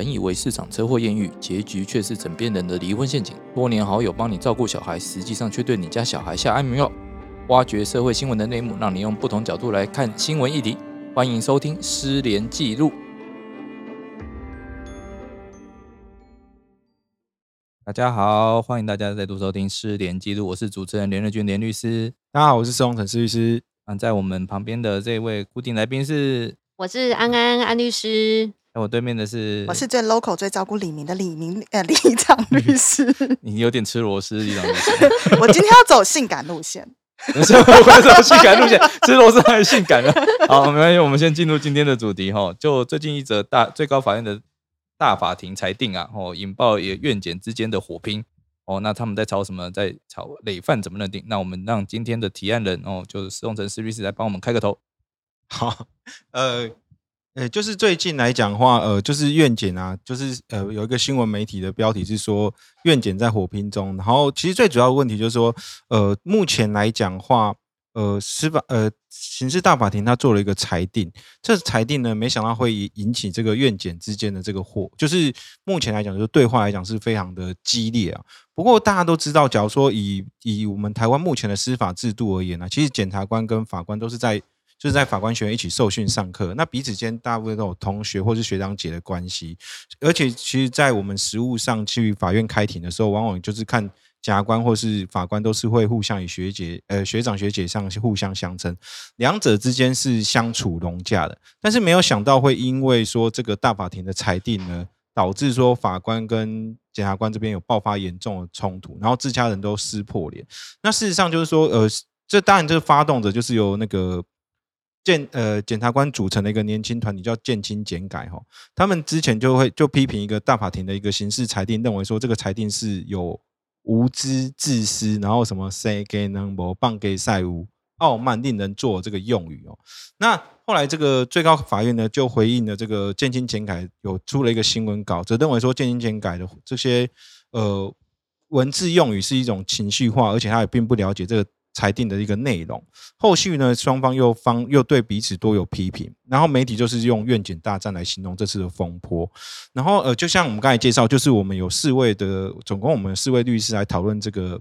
本以为市场车祸艳遇，结局却是枕边人的离婚陷阱。多年好友帮你照顾小孩，实际上却对你家小孩下安眠药。挖掘社会新闻的内幕，让你用不同角度来看新闻议题。欢迎收听《失联记录》。大家好，欢迎大家再度收听《失联记录》，我是主持人连日军连律师。大家好，我是施宏成施律师。嗯，在我们旁边的这位固定来宾是，我是安安安律师。在我对面的是，我是最 local、最照顾李明的李明呃李长律师。你有点吃螺丝，李长律师。我今天要走性感路线。为什么会走性感路线？吃螺丝太性感了。好，没关系，我们先进入今天的主题哈。就最近一则大最高法院的大法庭裁定啊，哦，引爆也院检之间的火拼哦。那他们在吵什么？在吵累犯怎么认定？那我们让今天的提案人哦，就是施用成施律师来帮我们开个头。好，呃。呃，就是最近来讲话，呃，就是院检啊，就是呃，有一个新闻媒体的标题是说院检在火拼中，然后其实最主要的问题就是说，呃，目前来讲话，呃，司法呃刑事大法庭他做了一个裁定，这裁定呢，没想到会引起这个院检之间的这个火，就是目前来讲，就是对话来讲是非常的激烈啊。不过大家都知道，假如说以以我们台湾目前的司法制度而言呢，其实检察官跟法官都是在。就是在法官学院一起受训上课，那彼此间大部分都有同学或是学长姐的关系，而且其实，在我们实务上去法院开庭的时候，往往就是看检察官或是法官都是会互相以学姐、呃学长学姐上互相相称，两者之间是相处融洽的。但是没有想到会因为说这个大法庭的裁定呢，导致说法官跟检察官这边有爆发严重的冲突，然后自家人都撕破脸。那事实上就是说，呃，这当然这个发动者就是由那个。检呃检察官组成的一个年轻团体叫建清检改哈，他们之前就会就批评一个大法庭的一个刑事裁定，认为说这个裁定是有无知自私，然后什么 say 给能不棒给赛无傲慢令人做这个用语哦。那后来这个最高法院呢就回应了这个建清检改，有出了一个新闻稿，则认为说建清检改的这些呃文字用语是一种情绪化，而且他也并不了解这个。裁定的一个内容，后续呢，双方又方又对彼此多有批评，然后媒体就是用愿景大战来形容这次的风波。然后呃，就像我们刚才介绍，就是我们有四位的，总共我们四位律师来讨论这个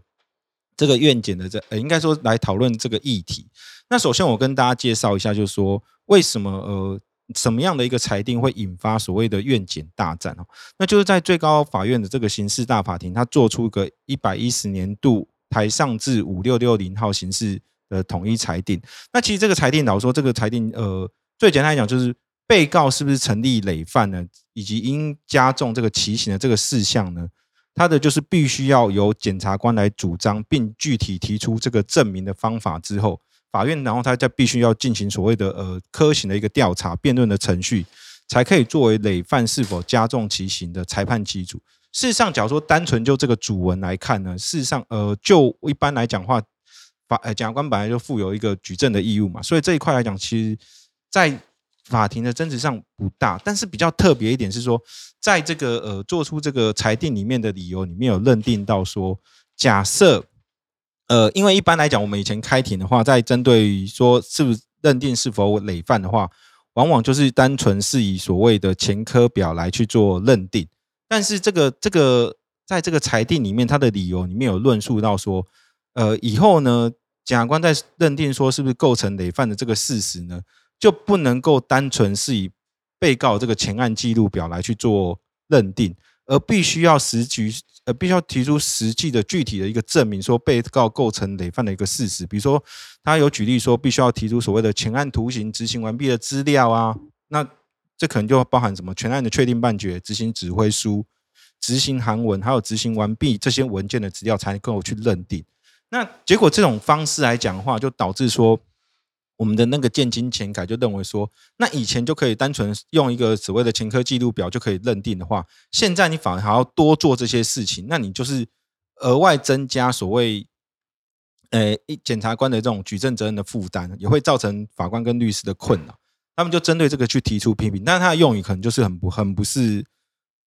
这个愿景的这，呃，应该说来讨论这个议题。那首先我跟大家介绍一下，就是说为什么呃什么样的一个裁定会引发所谓的愿景大战哦？那就是在最高法院的这个刑事大法庭，它做出一个一百一十年度。台上至五六六零号刑事的统一裁定，那其实这个裁定老实说这个裁定，呃，最简单来讲就是被告是不是成立累犯呢，以及应加重这个其刑的这个事项呢，他的就是必须要由检察官来主张，并具体提出这个证明的方法之后，法院然后他再必须要进行所谓的呃科刑的一个调查辩论的程序，才可以作为累犯是否加重其刑的裁判基础。事实上，假如说单纯就这个主文来看呢，事实上，呃，就一般来讲话，法呃检察官本来就负有一个举证的义务嘛，所以这一块来讲，其实，在法庭的争执上不大。但是比较特别一点是说，在这个呃做出这个裁定里面的理由里面有认定到说，假设，呃，因为一般来讲，我们以前开庭的话，在针对于说是不是认定是否累犯的话，往往就是单纯是以所谓的前科表来去做认定。但是这个这个在这个裁定里面，他的理由里面有论述到说，呃，以后呢，检察官在认定说是不是构成累犯的这个事实呢，就不能够单纯是以被告这个前案记录表来去做认定，而必须要实局呃，必须要提出实际的具体的一个证明，说被告构成累犯的一个事实。比如说，他有举例说，必须要提出所谓的前案图形执行完毕的资料啊，那。这可能就包含什么全案的确定判决、执行指挥书、执行函文，还有执行完毕这些文件的资料，才能够去认定。那结果这种方式来讲的话，就导致说我们的那个建金前改就认为说，那以前就可以单纯用一个所谓的前科记录表就可以认定的话，现在你反而还要多做这些事情，那你就是额外增加所谓呃检察官的这种举证责任的负担，也会造成法官跟律师的困扰。他们就针对这个去提出批评，但是他的用语可能就是很不很不是，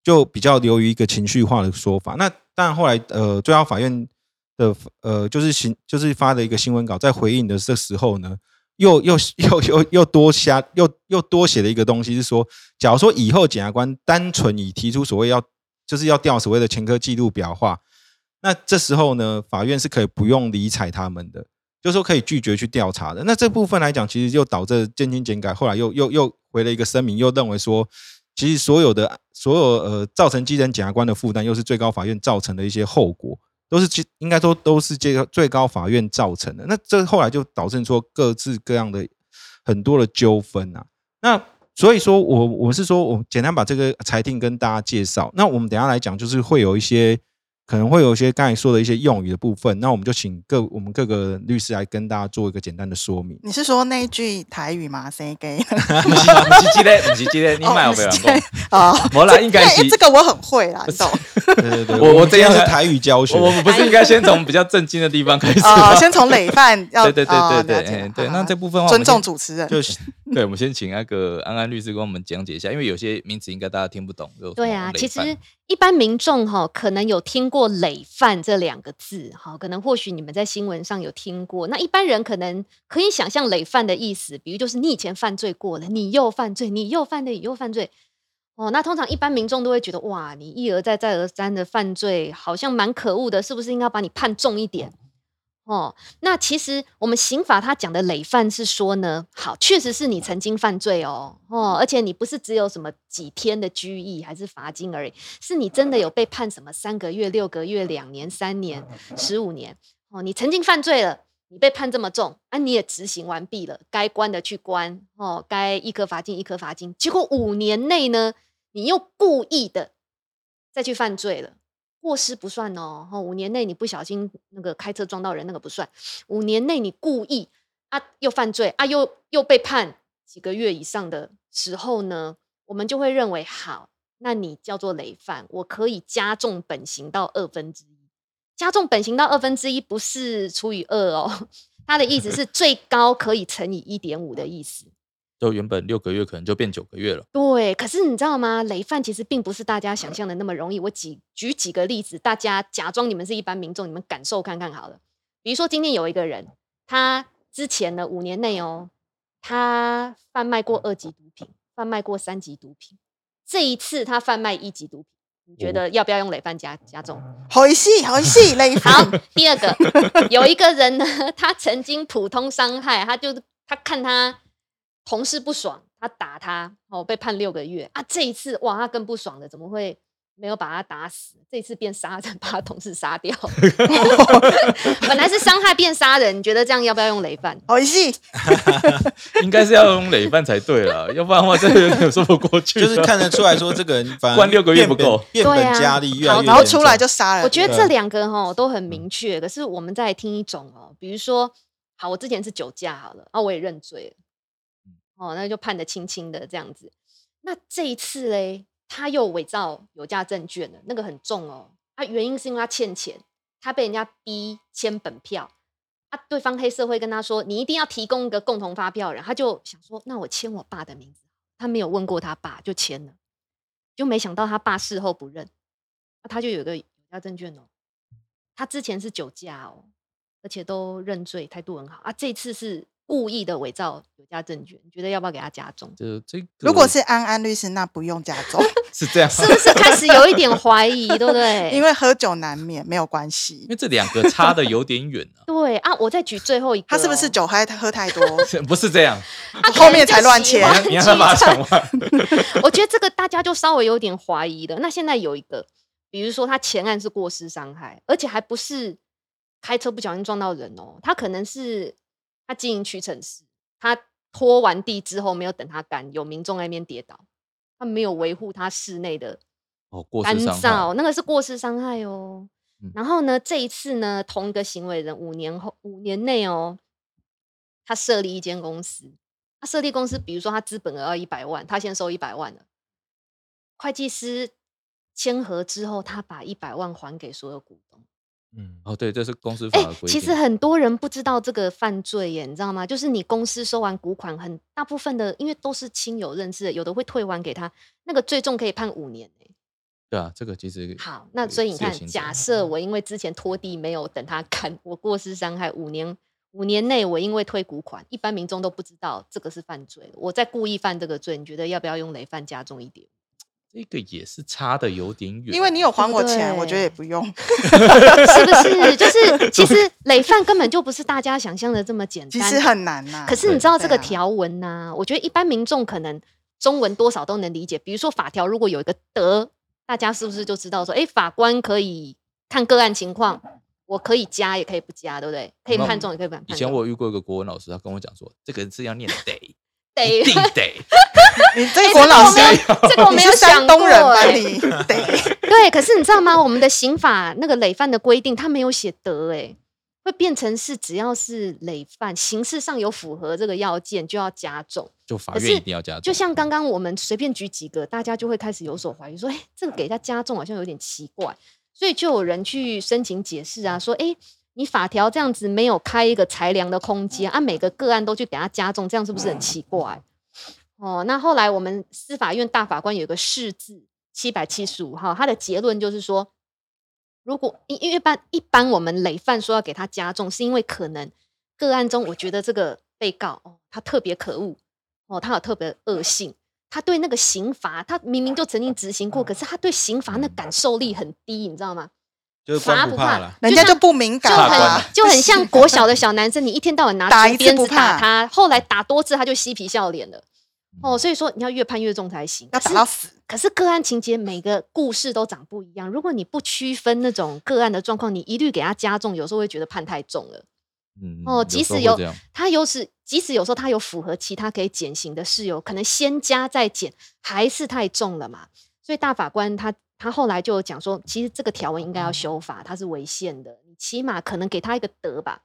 就比较流于一个情绪化的说法。那当然后来呃，最高法院的呃就是新就是发的一个新闻稿，在回应的这时候呢，又又又 又又多瞎又又多写了一个东西，是说，假如说以后检察官单纯以提出所谓要就是要调所谓的前科记录表话，那这时候呢，法院是可以不用理睬他们的，就是说可以拒绝去调查的。那这部分来讲，其实就导致渐轻检改后来又又又回了一个声明，又认为说，其实所有的所有呃造成基层检察官的负担，又是最高法院造成的一些后果。都是其应该说都是这个最高法院造成的，那这后来就导致说各自各样的很多的纠纷啊。那所以说我我是说我简单把这个裁定跟大家介绍。那我们等下来讲，就是会有一些。可能会有一些刚才说的一些用语的部分，那我们就请各我们各个律师来跟大家做一个简单的说明。你是说那一句台语吗？Say gay？不是不是记得，不是记得，你买我不要讲。哦，没啦，应该是这个我很会啦，你懂？对对对，我我这样是台语教学。我们不是应该先从比较正经的地方开始哦，先从累犯要对对对对对对。那这部分尊重主持人，就是 对，我们先请那个安安律师跟我们讲解一下，因为有些名词应该大家听不懂。对啊，其实一般民众哈可能有听过累犯。这两个字，哈，可能或许你们在新闻上有听过。那一般人可能可以想象累犯的意思，比如就是你以前犯罪过了，你又犯罪，你又犯罪，你又犯罪。哦，那通常一般民众都会觉得，哇，你一而再再而三的犯罪，好像蛮可恶的，是不是应该把你判重一点？哦，那其实我们刑法他讲的累犯是说呢，好，确实是你曾经犯罪哦，哦，而且你不是只有什么几天的拘役还是罚金而已，是你真的有被判什么三个月、六个月、两年、三年、十五年哦，你曾经犯罪了，你被判这么重，啊，你也执行完毕了，该关的去关哦，该一颗罚金一颗罚金，结果五年内呢，你又故意的再去犯罪了。过失不算哦，哈，五年内你不小心那个开车撞到人，那个不算。五年内你故意啊又犯罪啊又又被判几个月以上的时候呢，我们就会认为好，那你叫做累犯，我可以加重本刑到二分之一。加重本刑到二分之一不是除以二哦，它的意思是最高可以乘以一点五的意思。就原本六个月可能就变九个月了。对，可是你知道吗？累犯其实并不是大家想象的那么容易。我举举几个例子，大家假装你们是一般民众，你们感受看看好了。比如说今天有一个人，他之前的五年内哦，他贩卖过二级毒品，贩卖过三级毒品，这一次他贩卖一级毒品，你觉得要不要用累犯加加重？好戏，好戏，累犯。好，第二个有一个人呢，他曾经普通伤害，他就他看他。同事不爽，他打他，哦，被判六个月啊！这一次哇，他更不爽了，怎么会没有把他打死？这一次变杀人，把他同事杀掉。本来是伤害变杀人，你觉得这样要不要用累犯？好戏，应该是要用累犯才对了，要不然的话这有点说不过去。就是看得出来说，这个人关六个月不够，变本加厉，越来越然后出来就杀人。我觉得这两个哈都很明确，可是我们再听一种哦，比如说，好，我之前是酒驾好了，啊，我也认罪了。哦，那就判的轻轻的这样子。那这一次嘞，他又伪造有价证券了，那个很重哦。啊，原因是因为他欠钱，他被人家逼签本票。啊，对方黑社会跟他说，你一定要提供一个共同发票人。他就想说，那我签我爸的名字。他没有问过他爸，就签了。就没想到他爸事后不认，那他就有个有价证券哦。他之前是酒驾哦，而且都认罪，态度很好啊。这次是。故意的伪造有价证券，你觉得要不要给他加重？就这个，如果是安安律师，那不用加重，是这样，是不是开始有一点 怀疑，对不对？因为喝酒难免，没有关系。因为这两个差的有点远啊。对啊，我再举最后一个，他是不是酒嗨喝太多？不是这样，后面才乱切。你让他把它讲完。我觉得这个大家就稍微有点怀疑的。那现在有一个，比如说他前案是过失伤害，而且还不是开车不小心撞到人哦，他可能是他经营屈臣氏。他拖完地之后，没有等他干，有民众在那边跌倒，他没有维护他室内的哦过干燥，那个是过失伤害哦。然后呢，这一次呢，同一个行为人五年后五年内哦，他设立一间公司，他设立公司，比如说他资本额要一百万，他先收一百万了，会计师签合之后，他把一百万还给所有股东。嗯，哦，对，这是公司法的规定。其实很多人不知道这个犯罪耶，你知道吗？就是你公司收完股款，很大部分的，因为都是亲友认识的，有的会退还给他，那个最重可以判五年对啊，这个其实好。那所以你看，假设我因为之前拖地没有等他干，我过失伤害五年，五年内我因为退股款，一般民众都不知道这个是犯罪，我在故意犯这个罪，你觉得要不要用累犯加重一点？这个也是差的有点远，因为你有还我钱，我觉得也不用。是不是？就是 其实累犯根本就不是大家想象的这么简单，其实很难呐、可是你知道这个条文呢、我觉得一般民众可能中文多少都能理解。比如说法条如果有一个得，大家是不是就知道说，哎，法官可以看个案情况，我可以加也可以不加，对不对？可以那判重也可以不判以前。我有遇过一个国文老师，他跟我讲说，这个字要念得，一得定得。你这国老师，这个我没有想过东人吧？哎你对，对，可是你知道吗？我们的刑法那个累犯的规定，它没有写得，哎，会变成是只要是累犯，形式上有符合这个要件就要加重。就法院一定要加重，就像刚刚我们随便举几个，大家就会开始有所怀疑，说：“哎，这个给他加重好像有点奇怪。”所以就有人去申请解释啊，说：“哎，你法条这样子没有开一个裁量的空间啊，每个个案都去给他加重，这样是不是很奇怪？”哦，那后来我们司法院大法官有个释字七百七十五号，他的结论就是说，如果因因为一般一般我们累犯说要给他加重，是因为可能个案中，我觉得这个被告哦，他特别可恶哦，他有特别恶性，他对那个刑罚，他明明就曾经执行过，可是他对刑罚那感受力很低，你知道吗？就是罚不怕官不怕啦。人家就不敏感怕啊很，就很像国小的小男生，你一天到晚拿竹鞭子打他，后来打多次他就嬉皮笑脸了。嗯哦，所以说你要越判越重才行。要打到死。可是个案情节每个故事都长不一样，如果你不区分那种个案的状况，你一律给他加重，有时候会觉得判太重了。嗯哦，即使有时候会这样他有时，即使有时候他有符合其他可以减刑的事由，可能先加再减，还是太重了嘛。所以大法官他他后来就有讲说，其实这个条文应该要修法，它是违宪的，你起码可能给他一个德吧。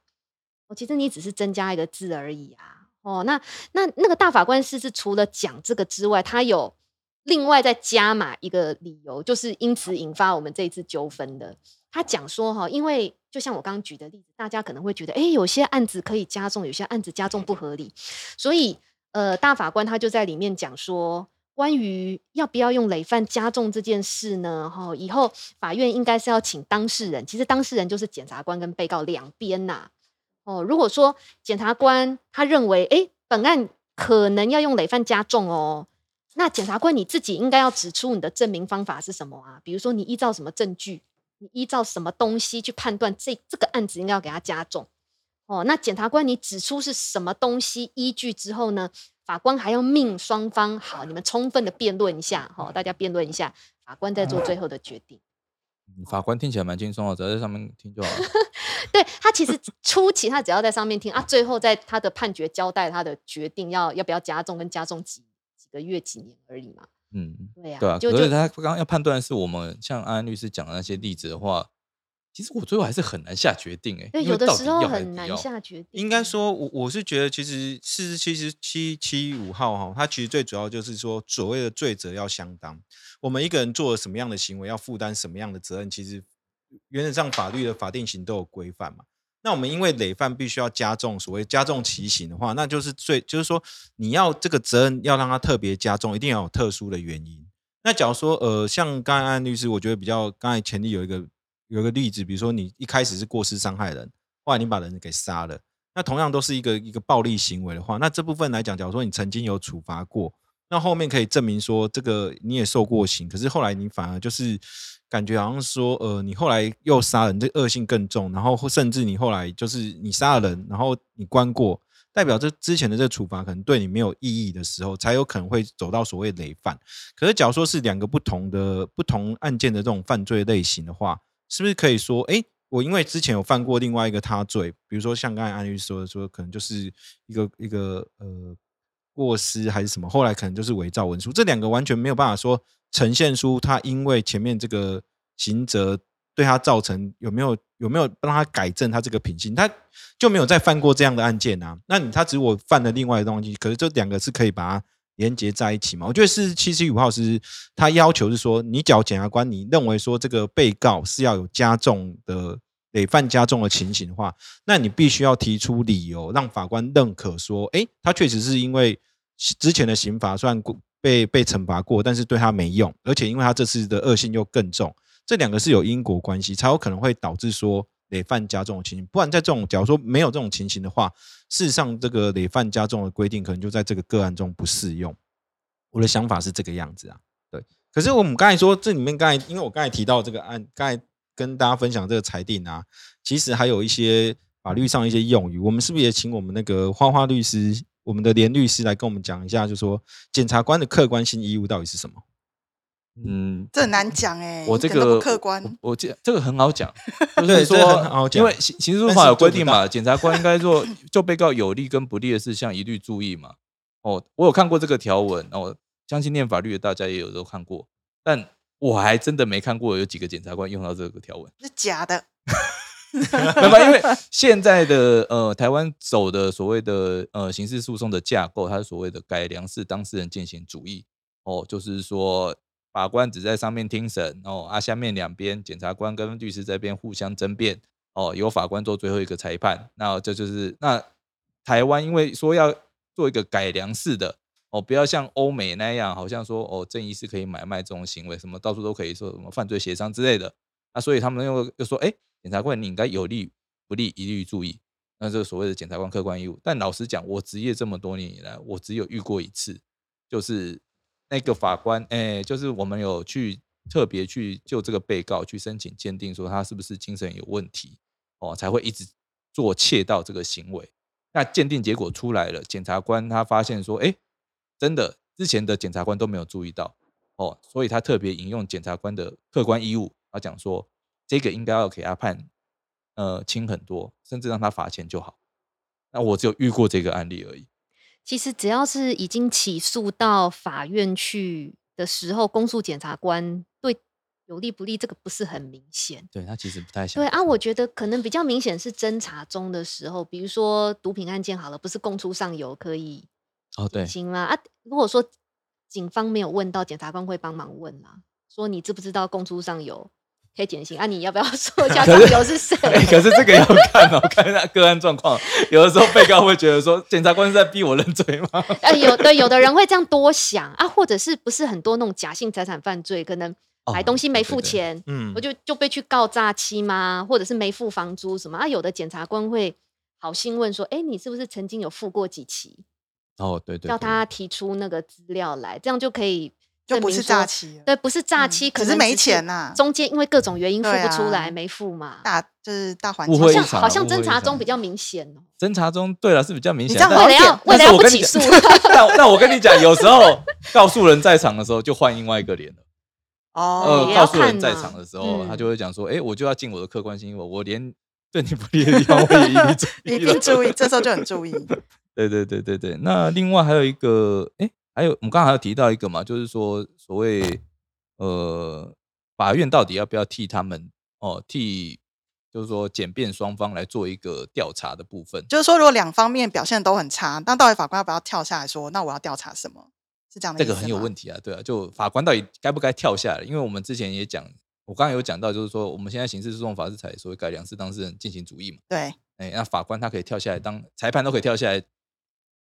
哦，其实你只是增加一个字而已啊。哦，那那那个大法官是是除了讲这个之外，他有另外再加码一个理由，就是因此引发我们这一次纠纷的。他讲说哈，因为就像我刚刚举的例子，大家可能会觉得，哎，有些案子可以加重，有些案子加重不合理，所以呃，大法官他就在里面讲说，关于要不要用累犯加重这件事呢，哈，以后法院应该是要请当事人，其实当事人就是检察官跟被告两边呐、哦，如果说检察官他认为，哎，本案可能要用累犯加重哦，那检察官你自己应该要指出你的证明方法是什么啊？比如说你依照什么证据，你依照什么东西去判断这这个案子应该要给他加重。哦，那检察官你指出是什么东西依据之后呢，法官还要命双方好，你们充分的辩论一下，哈、大家辩论一下，法官再做最后的决定。嗯法官听起来蛮轻松的，只要在上面听就好了。对他其实初期他只要在上面听啊，最后在他的判决交代他的决定要要不要加重跟加重几几个月几年而已嘛。嗯，对呀、对啊。就就是他刚刚要判断是我们像安安律师讲的那些例子的话，其实我最后还是很难下决定哎、对，因为有的时候很难下决定。应该说，我我是觉得，其实四十七十七七五号哈，它其实最主要就是说，所谓的罪责要相当。我们一个人做了什么样的行为，要负担什么样的责任，其实原则上法律的法定刑都有规范嘛。那我们因为累犯必须要加重所谓加重其刑的话，那就是最就是说你要这个责任要让它特别加重，一定要有特殊的原因。那假如说呃，像刚才安律师，我觉得比较刚才前例有一个有个例子，比如说你一开始是过失伤害人，后来你把人给杀了，那同样都是一个一个暴力行为的话，那这部分来讲，假如说你曾经有处罚过，那后面可以证明说这个你也受过刑，可是后来你反而就是感觉好像说，呃，你后来又杀人，这恶性更重，然后甚至你后来就是你杀了人，然后你关过，代表这之前的这处罚可能对你没有意义的时候，才有可能会走到所谓累犯。可是假如说是两个不同的不同案件的这种犯罪类型的话，是不是可以说，哎，我因为之前有犯过另外一个他罪，比如说像刚才安律师说的，说可能就是一个一个呃过失还是什么，后来可能就是伪造文书，这两个完全没有办法说呈现出他因为前面这个刑责对他造成有没有有没有让他改正他这个品性，他就没有再犯过这样的案件啊。那你他只是我犯了另外的东西，可是这两个是可以把它连接在一起嘛？我觉得是七十五号是他要求是说，你缴检察官，你认为说这个被告是要有加重的累犯加重的情形的话，那你必须要提出理由，让法官认可说，诶，他确实是因为之前的刑罚虽然过被被惩罚过，但是对他没用，而且因为他这次的恶性又更重，这两个是有因果关系，才有可能会导致说累犯加重的情形。不然在这种假如说没有这种情形的话，事实上这个累犯加重的规定可能就在这个个案中不适用。我的想法是这个样子啊，对。可是我们刚才说这里面刚才，因为我刚才提到这个案，刚才跟大家分享这个裁定啊，其实还有一些法律上一些用语，我们是不是也请我们那个花花律师，我们的连律师来跟我们讲一下，就说检察官的客观性义务到底是什么？嗯，这很难讲哎、我这个不客观。我我这这个很好讲，就对这是说很好，讲因为刑刑事诉但法有规定嘛，检察官应该做 就被告有利跟不利的事项一律注意嘛。哦，我有看过这个条文，哦，相信念法律的大家也有都看过，但我还真的没看过有几个检察官用到这个条文。是假的，没办，因为现在的呃台湾走的所谓的呃刑事诉讼的架构，它是所谓的改良式当事人进行主义哦，就是说法官只在上面听审哦，啊下面两边检察官跟律师这边互相争辩哦，由法官做最后一个裁判。那这就是那台湾因为说要做一个改良式的哦，不要像欧美那样，好像说哦正义是可以买卖这种行为，什么到处都可以说什么犯罪协商之类的。那所以他们又又说，哎、检察官你应该有利不利一律注意。那这个所谓的检察官客观义务，但老实讲，我职业这么多年以来，我只有遇过一次，就是那个法官，哎、就是我们有去特别去就这个被告去申请鉴定，说他是不是精神有问题，哦，才会一直做窃盗这个行为。那鉴定结果出来了，检察官他发现说，哎、真的之前的检察官都没有注意到，哦，所以他特别引用检察官的客观义务，他讲说这个应该要给他判呃轻很多，甚至让他罚钱就好。那我只有遇过这个案例而已。其实只要是已经起诉到法院去的时候，公诉检察官对有利不利这个不是很明显。对他其实不太想对啊，我觉得可能比较明显是侦查中的时候，比如说毒品案件好了，不是供出上游可以哦，对，行吗？啊，如果说警方没有问到，检察官会帮忙问啦，说你知不知道供出上游可以减刑啊？你要不要说 一下可是上游是谁？哎、可是这个要看哦，看下个案状况。有的时候被告会觉得说，检察官是在逼我认罪吗？啊，有的有的人会这样多想啊，或者是不是很多那种假性财产犯罪，可能哦买东西没对对对付钱，嗯我就就被去告诈欺吗？或者是没付房租什么啊？有的检察官会好心问说，哎，你是不是曾经有付过几期？哦，对对叫对他提出那个资料来，这样就可以就不是诈欺对，不是诈嗯欺，可是没钱呐中间因为各种原因付不出来，啊没付嘛。大就是大环好像好像侦查中比较明显哦。侦查中，对了是比较明显。你这样但为了要为了不起诉，但但我跟你讲，有时候告诉人在场的时候就换另外一个脸了。哦呃，告诉人在场的时候，他嗯就会讲说，哎，我就要尽我的客观性，我我连对你不利的地方我也一律注 一意一定。注意，这时候就很注意。对对对对对，那另外还有一个，哎，还有我们刚刚还有提到一个嘛，就是说所谓呃，法院到底要不要替他们哦，替就是说检辩双方来做一个调查的部分？就是说，如果两方面表现都很差，那到底法官要不要跳下来说，那我要调查什么？是这样的这个很有问题。题啊，对啊，就法官到底该不该跳下来？因为我们之前也讲，我刚刚有讲到，就是说我们现在刑事诉讼法是采所谓改良式当事人进行主义嘛，对，哎，那法官他可以跳下来当裁判，都可以跳下来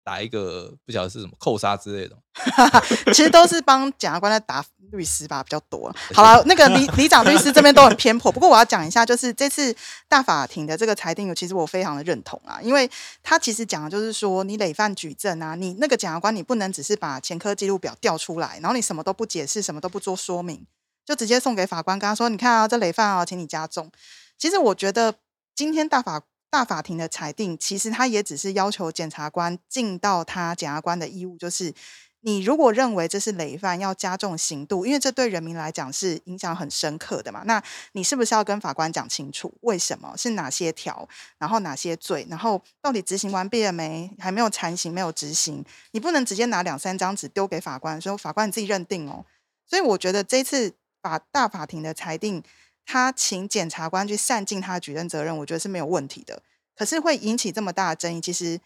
打一个不晓得是什么扣杀之类的嘛。其实都是帮检察官在打律师吧，比较多。好了，那个李李长律师这边都很偏颇，不过我要讲一下，就是这次大法庭的这个裁定，其实我非常的认同啊，因为他其实讲的就是说，你累犯举证啊，你那个检察官你不能只是把前科记录表调出来，然后你什么都不解释，什么都不做说明，就直接送给法官，跟他说，你看啊，这累犯啊，请你加重。其实我觉得今天大法大法庭的裁定，其实他也只是要求检察官尽到他检察官的义务，就是你如果认为这是累犯，要加重刑度，因为这对人民来讲是影响很深刻的嘛。那你是不是要跟法官讲清楚，为什么是哪些条，然后哪些罪，然后到底执行完毕了没？还没有残刑，没有执行，你不能直接拿两三张纸丢给法官，说法官你自己认定哦。所以我觉得这次法大法庭的裁定，他请检察官去善尽他的举证责任，我觉得是没有问题的。可是会引起这么大的争议，其实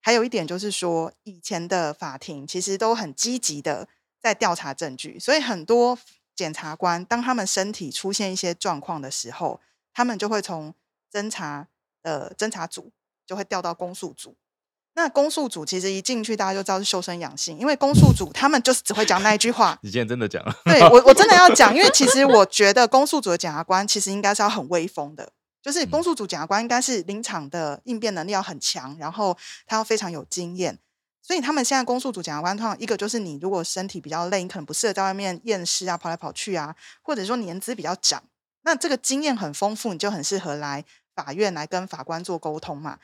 还有一点就是说，以前的法庭其实都很积极的在调查证据，所以很多检察官当他们身体出现一些状况的时候，他们就会从侦查的侦查组就会调到公诉组。那公诉组其实一进去，大家就知道是修身养性，因为公诉组他们就是只会讲那一句话，你今天真的讲了，对我，我真的要讲，因为其实我觉得公诉组的检察官其实应该是要很威风的，就是嗯公诉组检察官应该是临场的应变能力要很强，然后他要非常有经验。所以他们现在公诉组检察官，通常一个就是你如果身体比较累，你可能不适合在外面验尸啊，跑来跑去啊，或者说年资比较长，那这个经验很丰富，你就很适合来法院来跟法官做沟通嘛。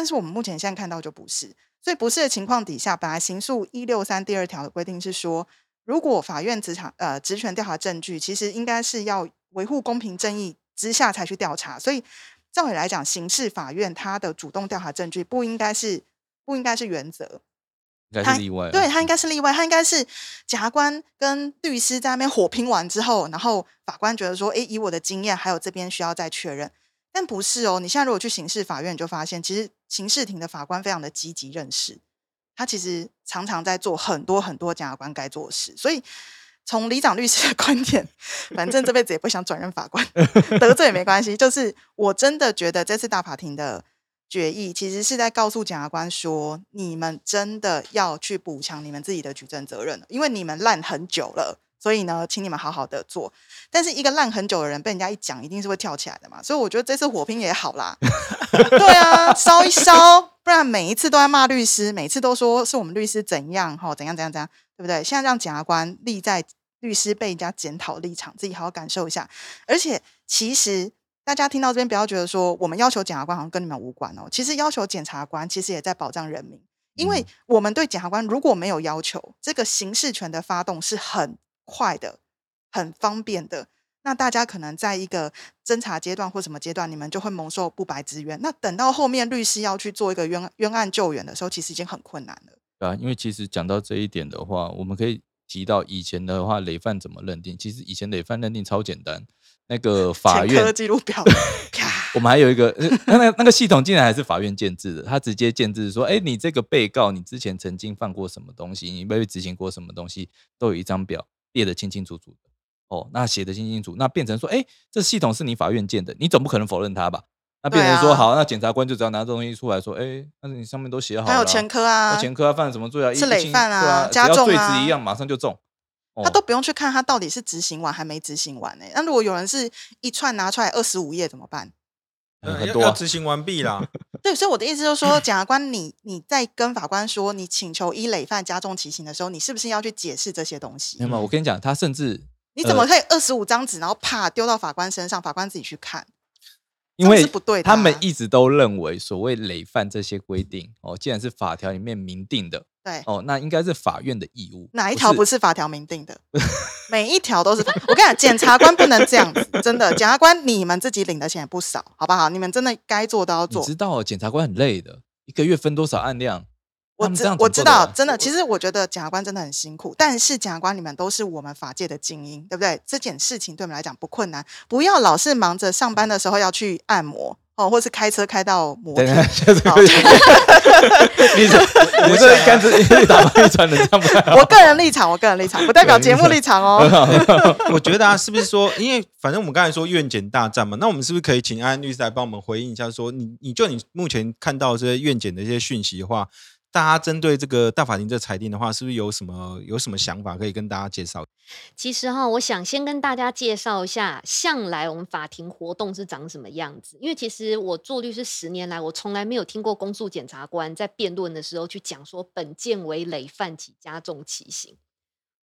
但是我们目前现在看到就不是，所以不是的情况底下，本来刑诉一六三第二条的规定是说，如果法院职场呃职权调查证据，其实应该是要维护公平正义之下才去调查，所以照理来讲，刑事法院它的主动调查证据不应该是不应该是原则，应该他是例外啊。对他应该是例外，他应该是检察官跟律师在那边火拼完之后，然后法官觉得说，诶，以我的经验，还有这边需要再确认，但不是哦。你现在如果去刑事法院，你就发现其实刑事庭的法官非常的积极认识，他其实常常在做很多很多检察官该做的事，所以。从李长律师的观点，反正这辈子也不想转任法官，得罪也没关系。就是我真的觉得这次大法庭的决议，其实是在告诉检察官说，你们真的要去补强你们自己的举证责任，因为你们烂很久了。所以呢，请你们好好的做。但是一个烂很久的人被人家一讲，一定是会跳起来的嘛。所以我觉得这次火拼也好啦，对啊，烧一烧，不然每一次都在骂律师，每次都说是我们律师怎样哈，怎样怎样怎样，对不对？现在让检察官立在律师被人家检讨立场，自己好好感受一下。而且其实大家听到这边不要觉得说我们要求检察官好像跟你们无关哦，其实要求检察官其实也在保障人民，因为我们对检察官如果没有要求，这个刑事权的发动是很快的、很方便的。那大家可能在一个侦查阶段或什么阶段，你们就会蒙受不白之冤。那等到后面律师要去做一个冤冤案救援的时候，其实已经很困难了。对啊，因为其实讲到这一点的话，我们可以提到以前的话，累犯怎么认定？其实以前累犯认定超简单，那个 法院记录表，我们还有一个呃那那那个系统竟然还是法院建制的，他直接建制说，哎，你这个被告你之前曾经犯过什么东西，你被执行过什么东西，都有一张表列得清清楚楚的。哦，那写的清清楚，那变成说，哎，这系统是你法院建的，你总不可能否认它吧？那变成说，啊好，那检察官就只要拿这东西出来说，哎，那你上面都写好了啊，还有前科啊那，前科啊犯了什么罪啊？是累犯啊加只要罪重啊值一样，马上就中。哦他都不用去看他到底是执行完还没执行完呢、那如果有人是一串拿出来二十五页怎么办？嗯很多啊要要执行完毕啦。对，所以我的意思就是说，检察官你你在跟法官说你请求一累犯加重其刑的时候，你是不是要去解释这些东西没？有吗？我跟你讲，他甚至你怎么可以二十五张纸，然后啪丢到法官身上，法官自己去看？因为是不对的啊他们一直都认为所谓累犯这些规定哦，既然是法条里面明定的对，哦，那应该是法院的义务。哪一条不是法条明定的？每一条都是。我跟你讲，检察官不能这样子，真的，检察官你们自己领的钱也不少，好不好？你们真的该做都要做你知。道检察官很累的，一个月分多少案量？我知我知道，真的，其实我觉得检察官真的很辛苦，但是检察官你们都是我们法界的精英，对不对？这件事情对我们来讲不困难，不要老是忙着上班的时候要去按摩哦，或是开车开到摩天。你这 你这干脆一打翻一船的，这样不太好。我个人立场，我个人立场不代表节目立场哦。我觉得啊，是不是说，因为反正我们刚才说院检大战嘛，那我们是不是可以请安安律师来帮我们回应一下说你你就你目前看到这些院检的一些讯息的话，大家针对这个大法庭这裁定的话，是不是有什么有什么想法可以跟大家介绍？其实哈，我想先跟大家介绍一下，向来我们法庭活动是长什么样子。因为其实我做律师十年来，我从来没有听过公诉检察官在辩论的时候去讲说本件为累犯起加重其刑，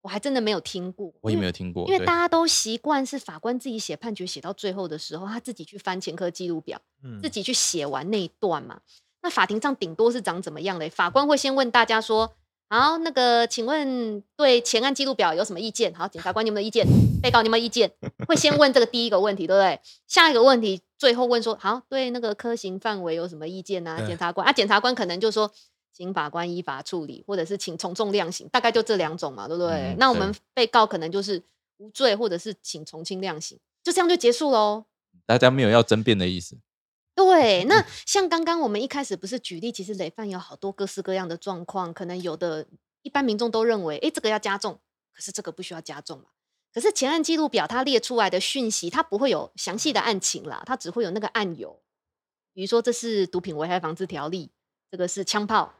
我还真的没有听过。我也没有听过。因为大家都习惯是法官自己写判决，写到最后的时候，他自己去翻前科记录表，嗯自己去写完那一段嘛。那法庭上顶多是长怎么样嘞？法官会先问大家说：“好，那个，请问对前案记录表有什么意见？”好，检察官你有没有意见？被告你有没有意见？会先问这个第一个问题，对不对？下一个问题最后问说：“好，对那个科刑范围有什么意见呢、对检察官啊，检察官可能就说。请法官依法处理，或者是请从重量刑，大概就这两种嘛，对不对？嗯那我们被告可能就是无罪，或者是请从轻量刑，就这样就结束喽。大家没有要争辩的意思。对，嗯那像刚刚我们一开始不是举例，其实累犯有好多各式各样的状况，可能有的一般民众都认为，诶，这个要加重，可是这个不需要加重嘛。可是前案记录表它列出来的讯息，它不会有详细的案情啦，它只会有那个案由，比如说这是毒品危害防治条例，这个是枪炮，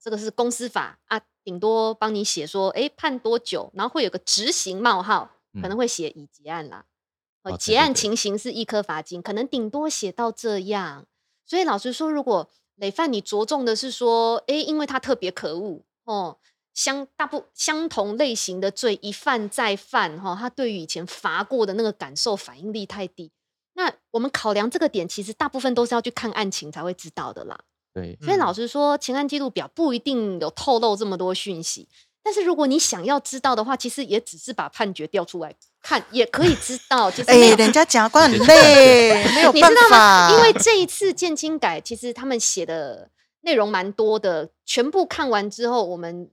这个是公司法啊，顶多帮你写说，诶，判多久，然后会有个执行冒号，可能嗯会写已结案啦。结案情形是一颗罚金，可能顶多写到这样。所以老实说，如果累犯你着重的是说，诶，因为他特别可恶哦，相大不相同类型的罪一犯再犯哈、他对于以前罚过的那个感受反应力太低。那我们考量这个点，其实大部分都是要去看案情才会知道的啦。对，所以嗯老实说，前案记录表不一定有透露这么多讯息。但是如果你想要知道的话，其实也只是把判决调出来看，也可以知道。其实哎、没有人家检察官很累，没有办你知道吗？法。因为这一次建清改，其实他们写的内容蛮多的，全部看完之后，我们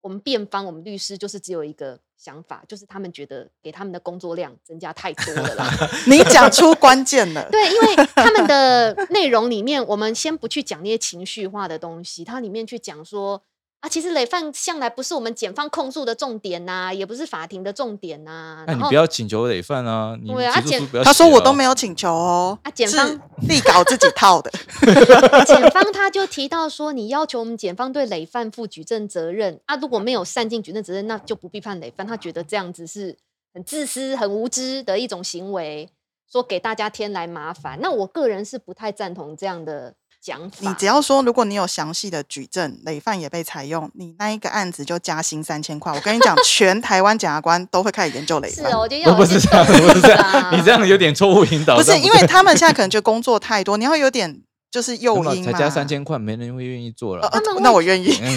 我们辩方，我们律师就是只有一个想法，就是他们觉得给他们的工作量增加太多了啦。你讲出关键了，对，因为他们的内容里面，我们先不去讲那些情绪化的东西，它里面去讲说啊，其实累犯向来不是我们检方控诉的重点呐、也不是法庭的重点呐、那你不要请求累犯啊，你对啊检起诉书不要他说我都没有请求哦，啊检是方 立稿自己套的。检方他就提到说，你要求我们检方对累犯负举证责任啊，如果没有善尽举证责任，那就不必判累犯。他觉得这样子是很自私、很无知的一种行为，说给大家添来麻烦。那我个人是不太赞同这样的讲法。你只要说，如果你有详细的举证，累犯也被采用，你那一个案子就加薪三千块。我跟你讲，全台湾检察官都会开始研究累犯。是哦，我觉得 要不不是这样，不是这样，你这样有点错误引导。不是因为他们现在可能就工作太多，你要有点就是诱因嘛。才加三千块，没人会愿意做了呃，。他们会那我愿意。嗯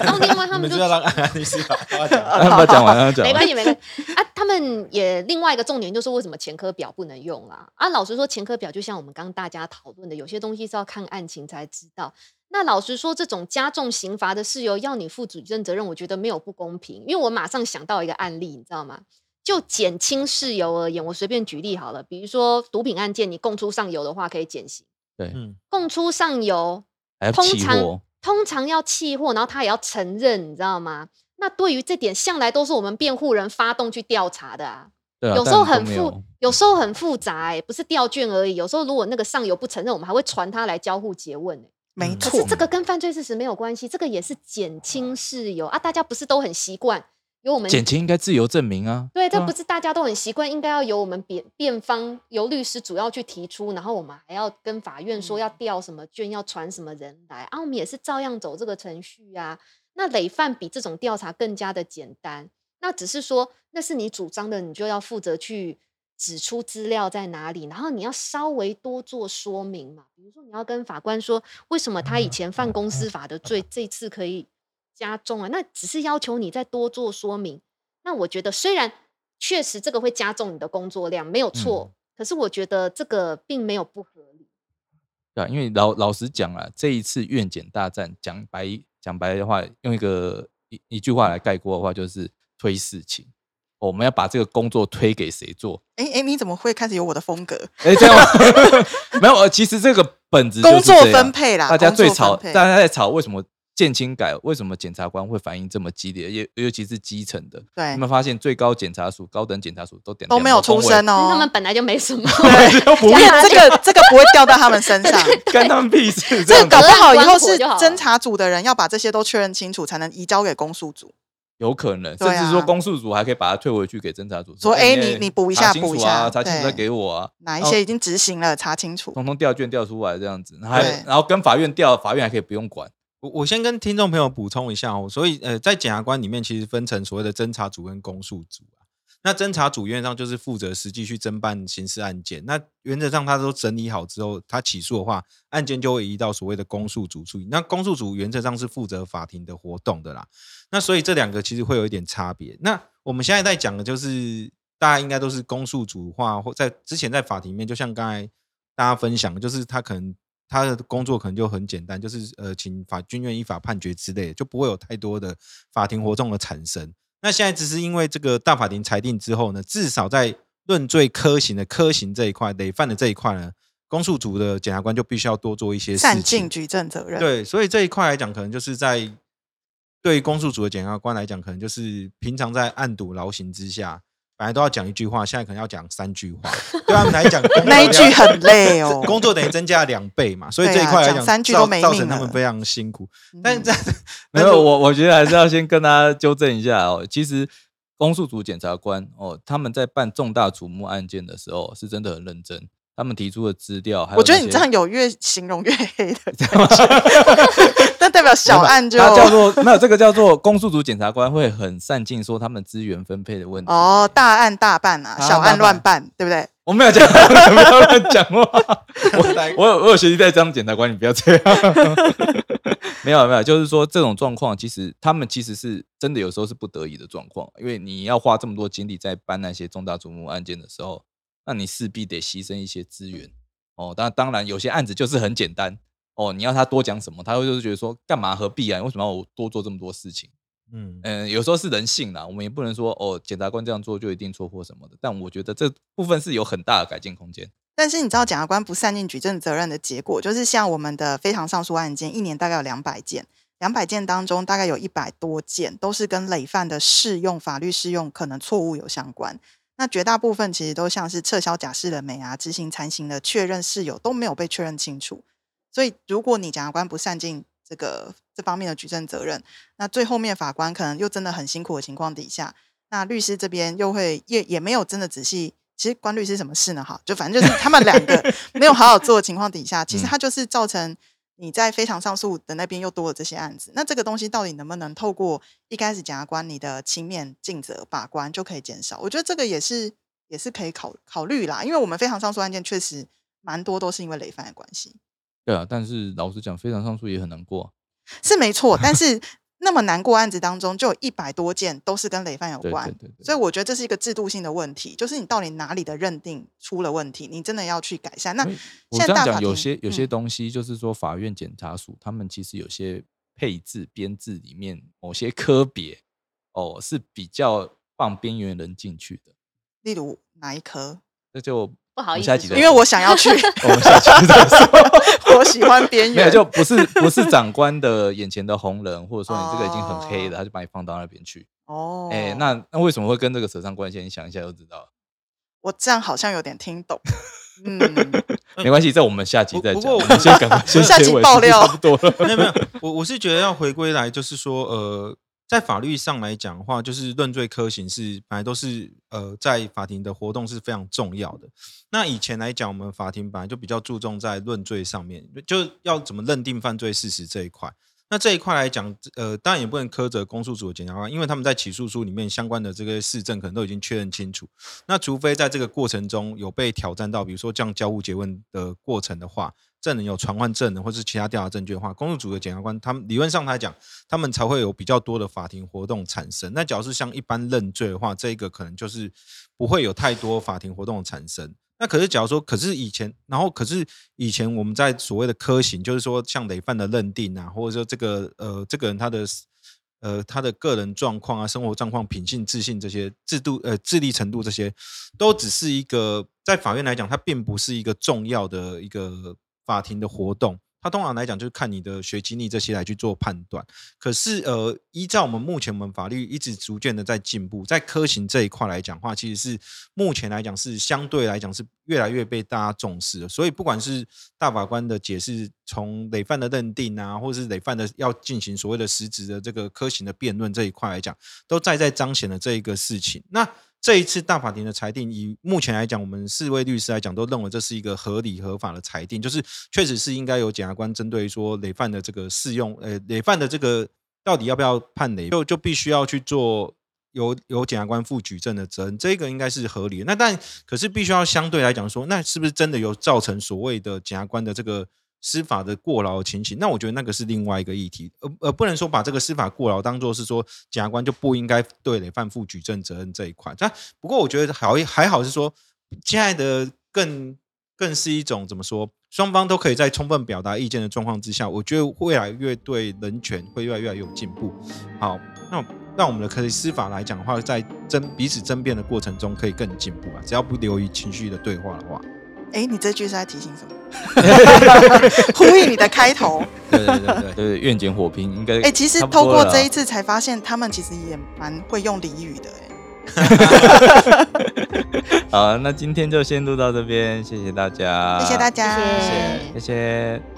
然后另外他们就你们就要让安安律师把话讲。让他讲完，讲完。没关系，没关系啊。他们也另外一个重点就是为什么前科表不能用啦？啊，老实说，前科表就像我们刚刚大家讨论的，有些东西是要看案情才知道。那老实说，这种加重刑罚的事由要你负举证责任，我觉得没有不公平。因为我马上想到一个案例，你知道吗？就减轻事由而言，我随便举例好了，比如说毒品案件，你供出上游的话可以减刑，对，嗯，供出上游通常，通常要弃货，然后他也要承认，你知道吗？那对于这点，向来都是我们辩护人发动去调查的啊。对啊有时候很复有，有时候很复杂、欸，不是调卷而已。有时候如果那个上游不承认，我们还会传他来交互诘问、欸。没错可是，这个跟犯罪事实没有关系，这个也是减轻事由啊。大家不是都很习惯由我们减轻应该自由证明啊。对，这啊不是大家都很习惯，应该要由我们辩辩方由律师主要去提出，然后我们还要跟法院说要调什么卷，要传什么人来啊，我们也是照样走这个程序啊。那累犯比这种调查更加的简单，那只是说那是你主张的，你就要负责去指出资料在哪里，然后你要稍微多做说明嘛。比如说你要跟法官说，为什么他以前犯公司法的罪，这次可以加重啊？那只是要求你再多做说明。那我觉得虽然确实这个会加重你的工作量，没有错，可是我觉得这个并没有不合理。对啊，因为老老实讲啊，这一次院检大战，讲白讲白的话，用一个一一句话来概括的话，就是推事情。我们要把这个工作推给谁做？哎哎，你怎么会开始有我的风格？哎，这样 没有，呃其实这个本质工作分配啦，大家最吵，大家在吵为什么建清改，为什么检察官会反应这么激烈？尤尤其是基层的，对有没有发现最高检察署、高等检察署都点都没有出声哦，他们本来就没什么，对 这个这个不会掉到他们身上，跟他们屁事，这个搞不好以后是侦查组的人要把这些都确认清楚，才能移交给公诉组。有可能，甚至说公诉组还可以把它退回去给侦查组，说哎哎你你补一查清楚下补一下啊，查清楚再对给我啊，哪一些已经执行了，查清楚。通通调卷调出来这样子，然后还然后跟法院调，法院还可以不用管。我我先跟听众朋友补充一下哦，所以呃，在检察官里面其实分成所谓的侦查组跟公诉组啊。那侦查组原则上就是负责实际去侦办刑事案件，那原则上他都整理好之后，他起诉的话，案件就会移到所谓的公诉组处理。那公诉组原则上是负责法庭的活动的啦。那所以这两个其实会有一点差别。那我们现在在讲的就是大家应该都是公诉组化，或在之前在法庭面，就像刚才大家分享，就是他可能他的工作可能就很简单，就是呃，请法军院依法判决之类的，就不会有太多的法庭活动的产生。那现在只是因为这个大法庭裁定之后呢，至少在论罪科刑的科刑这一块、累犯的这一块呢，公诉组的检察官就必须要多做一些善事情尽。举证责任。对，所以这一块来讲，可能就是在对于公诉组的检察官来讲，可能就是平常在暗堵劳形之下，本来都要讲一句话，现在可能要讲三句话，对他们来讲，那一句很累哦。工作等于增加了两倍嘛，所以这一块来讲，讲三句造都没命造成他们非常辛苦。嗯但是这 没有，我我觉得还是要先跟大家纠正一下哦。其实公诉组检察官哦，他们在办重大瞩目案件的时候，是真的很认真。他们提出的资料，还有我觉得你这样有越形容越黑的 感觉，但代表小案就它叫做没有这个叫做公诉组检察官会很善尽说他们资源分配的问题。哦，大案大办啊，小案大乱办，对不对？我没有讲，不要乱讲话。我我有我有学习在当检察官，你不要这样。没有没有，就是说这种状况，其实他们其实是真的有时候是不得已的状况，因为你要花这么多精力在办那些重大瞩目案件的时候，那你势必得牺牲一些资源。哦，当当然有些案子就是很简单哦，你要他多讲什么，他会就是觉得说干嘛何必啊？为什么要我多做这么多事情？嗯嗯，有时候是人性啦，我们也不能说哦，检察官这样做就一定错或什么的。但我觉得这部分是有很大的改进空间。但是你知道，检察官不善尽举证责任的结果，就是像我们的非常上诉案件，一年大概有两百件，两百件当中大概有一百多件都是跟累犯的适用法律适用可能错误有相关。那绝大部分其实都像是撤销假释的美啊，执行残刑的确认事由都没有被确认清楚。所以，如果你检察官不善尽这个这方面的举证责任，那最后面法官可能又真的很辛苦的情况底下，那律师这边又会也也没有真的仔细。其实关律师什么事呢？哈，就反正就是他们两个 没有好好做的情况底下，其实嗯它就是造成你在非常上诉的那边又多了这些案子。那这个东西到底能不能透过一开始检察官你的轻面尽责把关就可以减少？我觉得这个也是也是可以考考虑啦，因为我们非常上诉案件确实蛮多都是因为累犯的关系。对啊，但是老实讲，非常上诉也很难过啊。是没错，但是那么难过案子当中，就有一百多件都是跟累犯有对关对，对对，所以我觉得这是一个制度性的问题，就是你到底哪里的认定出了问题，你真的要去改善。那我现这样讲，有些有些嗯东西就是说，法院检察署他们其实有些配置编制里面某些科别哦是比较放边缘人进去的，例如哪一科？那就不好意思因为我想要去，我们下期再说。我喜欢边没有，缘，就不是不是长官的眼前的红人，或者说你这个已经很黑哦了，他就把你放到那边去。哦，哎、那那为什么会跟这个扯上关系？你想一下就知道了。我这样好像有点听懂，嗯，没关系，在我们下集再讲。不不过我们先赶快先下集，爆料差不多了。没有没有，我我是觉得要回归来，就是说，呃，在法律上来讲的话，就是论罪科刑是本来都是呃在法庭的活动是非常重要的。那以前来讲，我们法庭本来就比较注重在论罪上面，就要怎么认定犯罪事实这一块。那这一块来讲，呃，当然也不能苛责公诉组的检察官，因为他们在起诉书里面相关的这个事证可能都已经确认清楚。那除非在这个过程中有被挑战到，比如说这样交互诘问的过程的话，证人有传唤证人或是其他调查证据的话，公诉组的检察官他们理论上来讲，他们才会有比较多的法庭活动产生。那假如是像一般认罪的话，这一个可能就是不会有太多法庭活动产生。那可是，假如说，可是以前，然后可是以前我们在所谓的科刑，就是说像累犯的认定啊，或者说这个呃这个人他的呃他的个人状况啊、生活状况、品性、自信这些制度呃智力程度这些，都只是一个在法院来讲，它并不是一个重要的一个法庭的活动。它通常来讲就是看你的学经历这些来去做判断。可是呃，依照我们目前我们法律一直逐渐的在进步，在科刑这一块来讲的话，其实是目前来讲是相对来讲是越来越被大家重视的。所以不管是大法官的解释，从累犯的认定啊，或是累犯的要进行所谓的实质的这个科刑的辩论这一块来讲，都再在彰显了这一个事情。那这一次大法庭的裁定，以目前来讲，我们四位律师来讲，都认为这是一个合理合法的裁定，就是确实是应该由检察官针对说累犯的这个适用，呃，累犯的这个到底要不要判累，就就必须要去做由由检察官负举证的责任，这个应该是合理的。那但可是必须要相对来讲说，那是不是真的有造成所谓的检察官的这个？司法的过劳情形，那我觉得那个是另外一个议题，而而不能说把这个司法过劳当做是说检察官就不应该对累犯负举证责任这一块。但不过我觉得好还好是说，现在的更更是一种怎么说，双方都可以在充分表达意见的状况之下，我觉得未来越对人权会越来越有进步。好，那让我们的可以司法来讲的话，在争彼此争辩的过程中可以更进步啊，只要不流于情绪的对话的话。哎，你这句是在提醒什么？呼应你的开头。对对对对。对，愿检火拼应该哎，其实透过这一次才发现，他们其实也蛮会用俚语的。哎，好，那今天就先录到这边，谢谢大家，谢谢大家，谢谢谢谢。